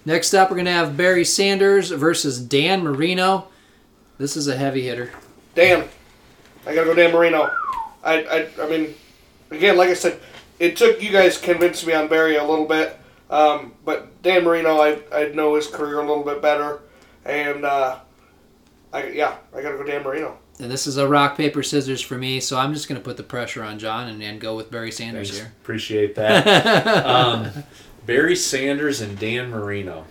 Next up, we're going to have Barry Sanders versus Dan Marino. This is a heavy hitter. Dan. I got to go Dan Marino. I, I, I mean, again, like I said, it took you guys convinced me on Barry a little bit, um, but Dan Marino, I, I know his career a little bit better, and uh, I, yeah, I got to go Dan Marino. And this is a rock, paper, scissors for me, so I'm just going to put the pressure on John and, and go with Barry Sanders Thanks. here. Appreciate that. um, Barry Sanders and Dan Marino.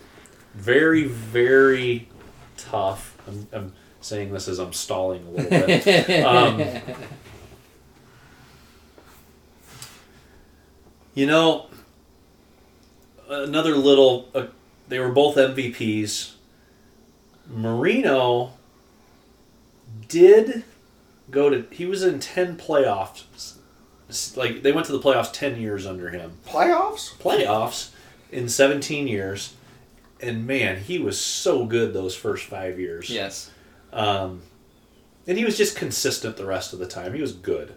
Very, very tough. I'm, I'm saying this as I'm stalling a little bit. Um, you know, another little. Uh, they were both MVPs. Marino did go to. He was in 10 playoffs. Like, they went to the playoffs 10 years under him Playoffs? playoffs in 17 years and man he was so good those first five years yes. um, and he was just consistent the rest of the time he was good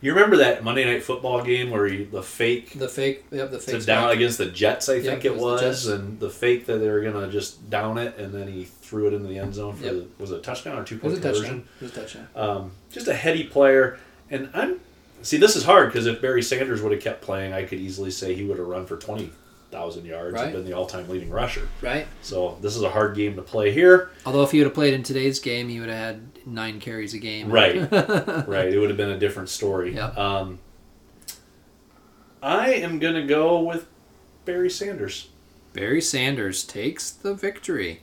you remember that monday night football game where he, the fake The fake, yep, the to fake. down spike. against the jets i think it it was the was, and the fake that they were gonna just down it and then he threw it into the end zone for Yep. the, was it a touchdown or two point conversion touchdown. It was a touchdown. um, just a heady player. And I'm see this is hard because if Barry Sanders would have kept playing, I could easily say he would have run for twenty thousand yards Right. and been the all-time leading rusher. Right? So this is a hard game to play here. Although if he would have played in today's game, he would have had nine carries a game. Right. right, it would have been a different story. Yep. Um, I am gonna go with Barry Sanders. Barry Sanders takes the victory.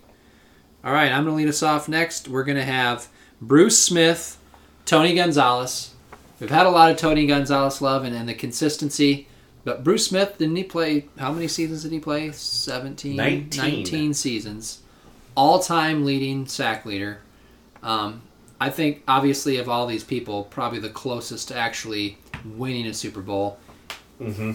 All right, I'm going to lead us off next. We're going to have Bruce Smith, Tony Gonzalez. We've had a lot of Tony Gonzalez love and, and the consistency. But Bruce Smith, didn't he play? How many seasons did he play? 17? 19. 19 seasons. All time leading sack leader. Um, I think, obviously, of all these people, probably the closest to actually winning a Super Bowl. Mm-hmm.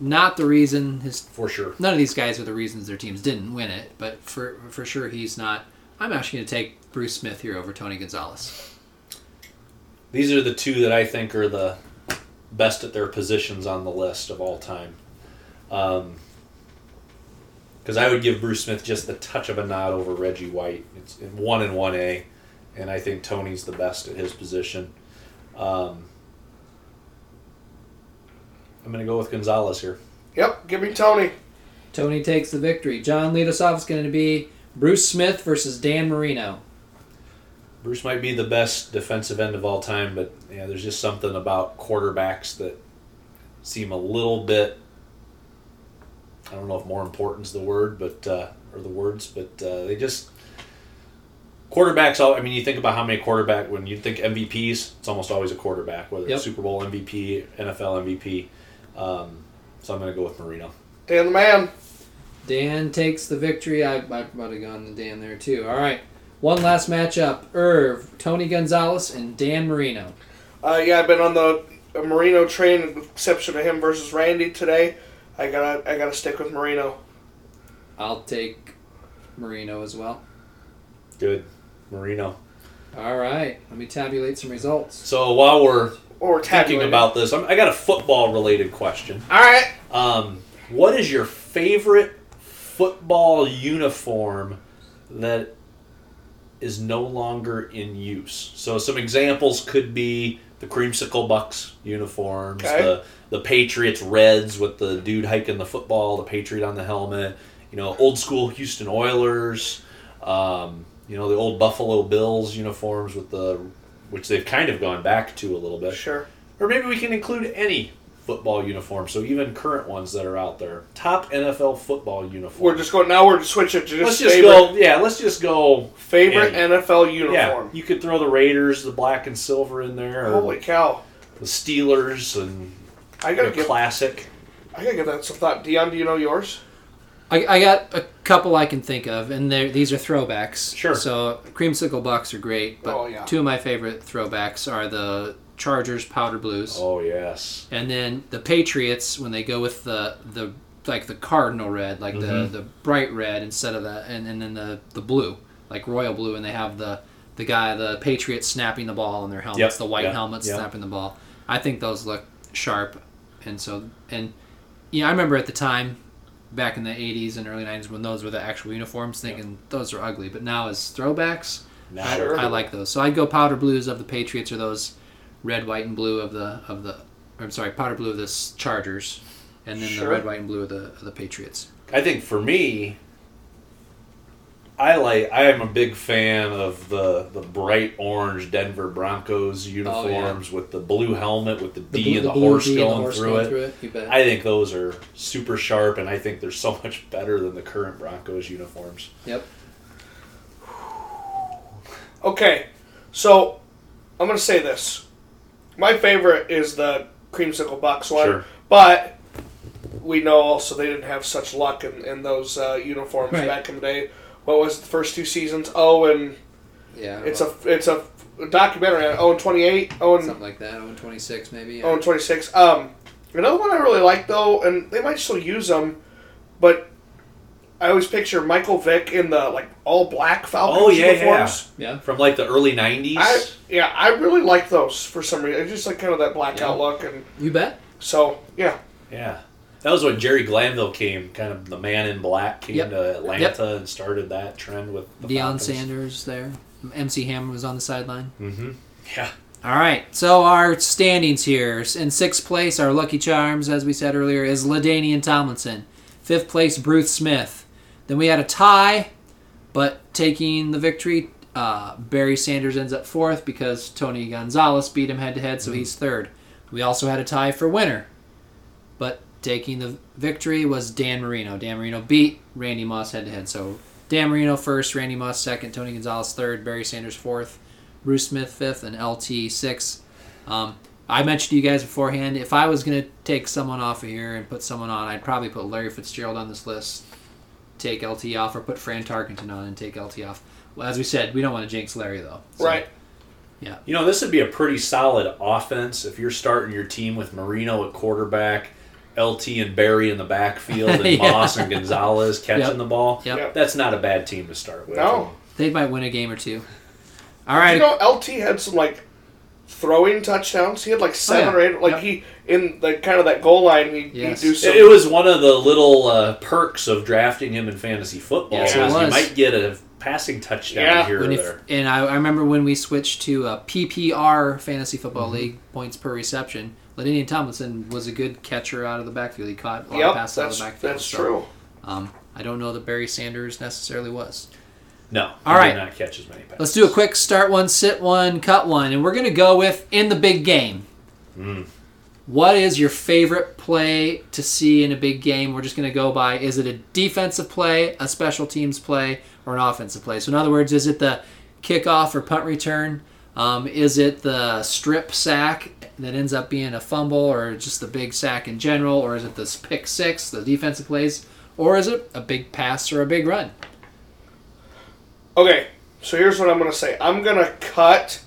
Not the reason his For sure. none of these guys are the reasons their teams didn't win it, but for for sure he's not. I'm actually going to take Bruce Smith here over Tony Gonzalez. These are the two that I think are the best at their positions on the list of all time. Because I would give Bruce Smith just the touch of a nod over Reggie White. It's one and one A, and I think Tony's the best at his position. Um, I'm going to go with Gonzalez here. Yep, give me Tony. Tony takes the victory. John lead us off is going to be Bruce Smith versus Dan Marino. Bruce might be the best defensive end of all time, but yeah, there's just something about quarterbacks that seem a little bit. I don't know if more important is the word, but uh, or the words, but uh, they just quarterbacks. All I mean, you think about how many quarterback when you think MVPs, it's almost always a quarterback, whether Yep. it's Super Bowl MVP, NFL MVP. Um, so I'm going to go with Marino. Dan the man. Dan takes the victory. I, I might have gone to Dan there too. All right. One last matchup Irv, Tony Gonzalez, and Dan Marino. Uh, yeah, I've been on the uh, Marino train, with exception of him versus Randy today. I gotta, I gotta stick with Marino. I'll take Marino as well. Good, Marino. All right. Let me tabulate some results. So while we're Or thinking tabulating. about this, I'm, I got a football related question. All right. Um, what is your favorite football uniform that is no longer in use. So some examples could be the creamsicle bucks uniforms, Okay. the the Patriots reds with the dude hiking the football, the Patriot on the helmet. You know, old school Houston Oilers. Um, you know, the old Buffalo Bills uniforms with the which they've kind of gone back to a little bit. Sure. Or maybe we can include any football uniform, so even current ones that are out there. Top NFL football uniform. We're just going now. We're switching to just, let's just favorite, go. Yeah, let's just go. favorite. NFL Yeah, uniform. you could throw the Raiders, the black and silver in there, Holy cow! the Steelers and I gotta the give classic. I gotta give that some thought. Dion, do you know yours? I, I got a couple I can think of, and these are throwbacks. Sure. So creamsicle bucks are great, but Oh, yeah. two of my favorite throwbacks are the Chargers powder blues, Oh yes, and then the Patriots when they go with the the like the cardinal red, like Mhm. the the bright red instead of that, and, and then the the blue, like royal blue, and they have the the guy the Patriots snapping the ball on their helmets, Yep, the white yep, helmets yep. snapping the ball. I think those look sharp, and so and yeah, I remember at the time back in the 80s and early 90s when those were the actual uniforms thinking those are ugly but now as throwbacks I, Sure. I like those so i'd go powder blues of the patriots or those red white and blue of the of the i'm sorry powder blue of the chargers and then Sure. the red white and blue of the of the patriots I think for me, I like. I am a big fan of the the bright orange Denver Broncos uniforms with the blue helmet with the D and the, horse D and going through it. you bet I think those are super sharp, and I think they're so much better than the current Broncos uniforms. yep Okay, so I'm gonna say this. My favorite is the creamsicle bucks one, Sure. but we know also they didn't have such luck in, in those uh, uniforms Right. back in the day. What was it, the first two seasons? Oh, and yeah it's a it's a documentary on oh and 28, oh something like that 0 26 maybe oh and 26. Um, another one I really like though, and they might still use them, but I always picture Michael Vick in the like all black Falcons Oh, yeah, uniforms. yeah From like the early '90s. I yeah, I really like those for some reason. It's just like kind of that blackout Yeah. look, and you bet so yeah, yeah, that was when Jerry Glanville came. Kind of the Man in Black came Yep. to Atlanta and started that trend with the Deion Falcons. Sanders there MC Hammer was on the sideline Mm-hmm. Yeah. All right, so our standings here. In sixth place, our Lucky Charms, as we said earlier, is LaDainian Tomlinson. Fifth place, Bruce Smith. Then we had a tie, but taking the victory, uh, Barry Sanders ends up fourth because Tony Gonzalez beat him head to head, so he's third. We also had a tie for winner, but taking the victory was Dan Marino. Dan Marino beat Randy Moss head to head, so Dan Marino first, Randy Moss second, Tony Gonzalez third, Barry Sanders fourth. Bruce Smith fifth and LT sixth. Um, I mentioned to you guys beforehand, if I was going to take someone off of here and put someone on, I'd probably put Larry Fitzgerald on this list, take LT off, or put Fran Tarkenton on and take LT off. Well, as we said, we don't want to jinx Larry, though. So, right. Yeah. You know, this would be a pretty solid offense if you're starting your team with Marino at quarterback, LT and Barry in the backfield, and Yeah. Moss and Gonzalez catching Yep. the ball. Yep. Yep. That's not a bad team to start with. No, They might win a game or two. All right. you know LT had some like throwing touchdowns. He had like seven Oh, yeah. or eight. Like Yep. he in the kind of that goal line. He Yes. he do some. It, it was one of the little uh, perks of drafting him in fantasy football. Yes, it is You was. might get a passing touchdown Yeah. here When or if, there. and I, I remember when we switched to a PPR Fantasy Football Mm-hmm. League points per reception. LaDainian Tomlinson was a good catcher out of the backfield. He caught a lot yep, of passes out of the backfield. that's so, true. Um, I don't know that Barry Sanders necessarily was. No, All he right. did not catch as many passes. Let's do a quick start one, sit one, cut one, and we're going to go with in the big game. Mm. What is your favorite play to see in a big game? We're just going to go by is it a defensive play, a special teams play, or an offensive play? So, in other words, is it the kickoff or punt return? Um, is it the strip sack that ends up being a fumble, or just the big sack in general, or is it this pick six, the defensive plays, or is it a big pass or a big run? Okay, so here's what I'm gonna say. I'm gonna cut.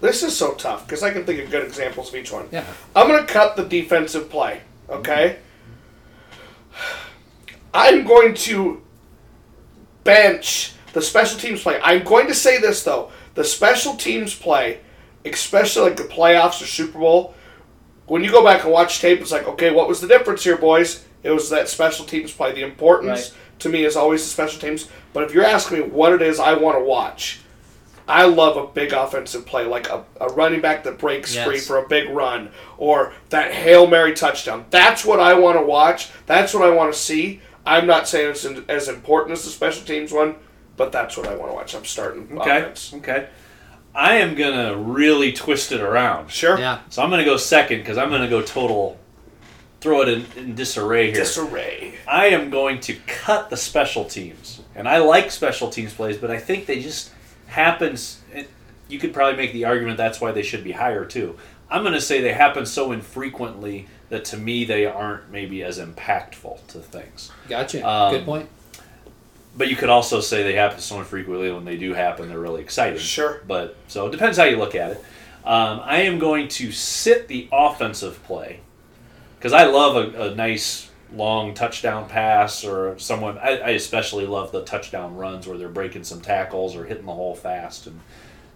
This is so tough because I can think of good examples of each one. Yeah. I'm to cut the defensive play, okay? I'm going to bench the special teams play. I'm going to say this, though. The special teams play, especially like the playoffs or Super Bowl, when you go back and watch tape, it's like, okay, what was the difference here, boys? It was that special teams play. The importance Right. to me is always the special teams. But if you're asking me what it is I want to watch, I love a big offensive play, like a, a running back that breaks Yes. free for a big run, or that Hail Mary touchdown. That's what I want to watch. That's what I want to see. I'm not saying it's in, as important as the special teams one, but that's what I want to watch. I'm starting Okay. offense. Okay. I am gonna really twist it around. Sure. Yeah. So I'm gonna go second because I'm gonna go total. Throw it in, in disarray here. Disarray. I am going to cut the special teams, and I like special teams plays, but I think they just happens. It, you could probably make the argument that's why they should be higher too. I'm going to say they happen so infrequently that to me they aren't maybe as impactful to things. Gotcha. Um, Good point. But you could also say they happen so infrequently when they do happen, they're really exciting. Sure. But so it depends how you look at it. Um, I am going to sit the offensive play because I love a, a nice long touchdown pass or someone. I, I especially love the touchdown runs where they're breaking some tackles or hitting the hole fast and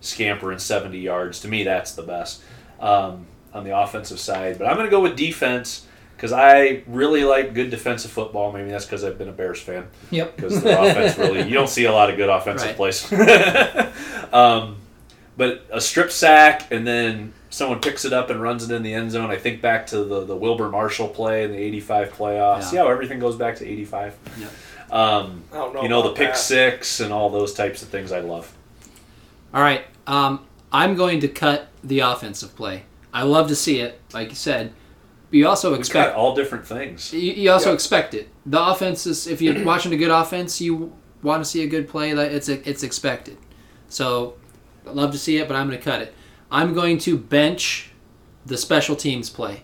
scampering 70 yards. To me, that's the best um, on the offensive side. But I'm going to go with defense because I really like good defensive football. Maybe that's because I've been a Bears fan Yep. because the offense really you don't see a lot of good offensive Right. plays. um, but a strip sack and then someone picks it up and runs it in the end zone. I think back to the, the Wilber Marshall play in the '85 playoffs. Yeah. See how everything goes back to '85. Yep. Um, I don't know. you know the pick that. six and all those types of things. I love. All right. Um, I'm going to cut the offensive play. I love to see it, like you said. But you also expect all different things. you, you also Yeah. expect it. The offense is if you're watching a good offense, you want to see a good play. That it's it's expected. So I love to see it, but I'm going to cut it. I'm going to bench the special teams play,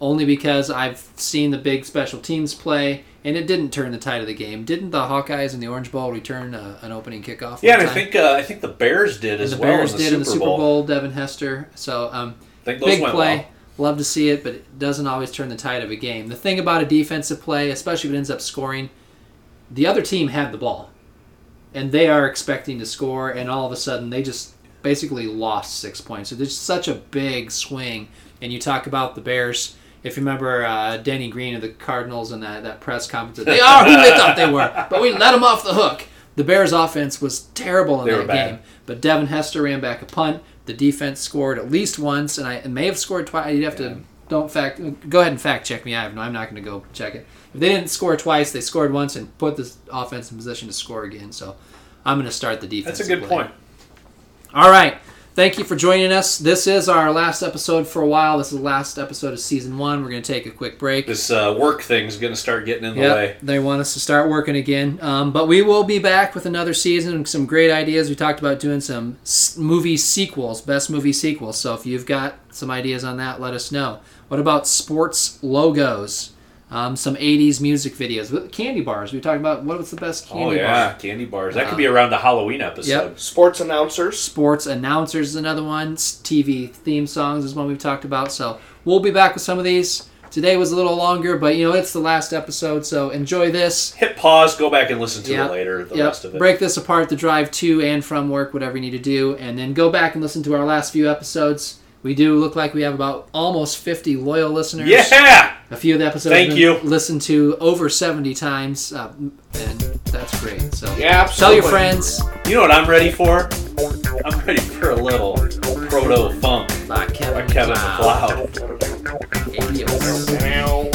only because I've seen the big special teams play, and it didn't turn the tide of the game. Didn't the Hawkeyes and the Orange Bowl return uh, an opening kickoff? Yeah, one and I think uh, I think the Bears did as the well Bears in the did Super in the Super Bowl. Bowl. Devin Hester. So um, think those big went play. well. Love to see it, but it doesn't always turn the tide of a game. The thing about a defensive play, especially if it ends up scoring, the other team had the ball, and they are expecting to score, and all of a sudden they just basically lost six points. So there's such a big swing. And you talk about the Bears. If you remember uh, Denny Green of the Cardinals and that, that press conference, they are who they thought they were, but we let them off the hook. The Bears' offense was terrible in They that game, but Devin Hester ran back a punt. The defense scored at least once, and I and may have scored twice. You'd have Yeah. to don't fact go ahead and fact check me. I have no. I'm not going to go check it. If they didn't score twice, they scored once and put this offense in position to score again. So I'm going to start the defense. That's a good point. All right. Thank you for joining us. This is our last episode for a while. This is the last episode of season one. We're going to take a quick break. This uh, work thing's going to start getting in the Yep, way. they want us to start working again. Um, but we will be back with another season. Some great ideas. We talked about doing some movie sequels, best movie sequels. So if you've got some ideas on that, let us know. What about sports logos? Um, some 80s music videos. With Candy bars. We talked about what was the best candy Oh bar. yeah, candy bars. That could be around the Halloween episode. Yep. Sports announcers. Sports announcers is another one. TV theme songs is one we've talked about. So we'll be back with some of these. Today was a little longer, but you know it's the last episode, so enjoy this. Hit pause, go back and listen to Yep. it later. The Yep. rest of it. Break this apart, the drive to and from work, whatever you need to do, and then go back and listen to our last few episodes. We do look like we have about almost 50 loyal listeners. Yeah. A few of the episodes Thank you. listened to over 70 times, uh, and that's great. So Yeah, tell your friends. You know what I'm ready for? I'm ready for a little proto funk By Kevin, by Kevin. MacLeod. Meow.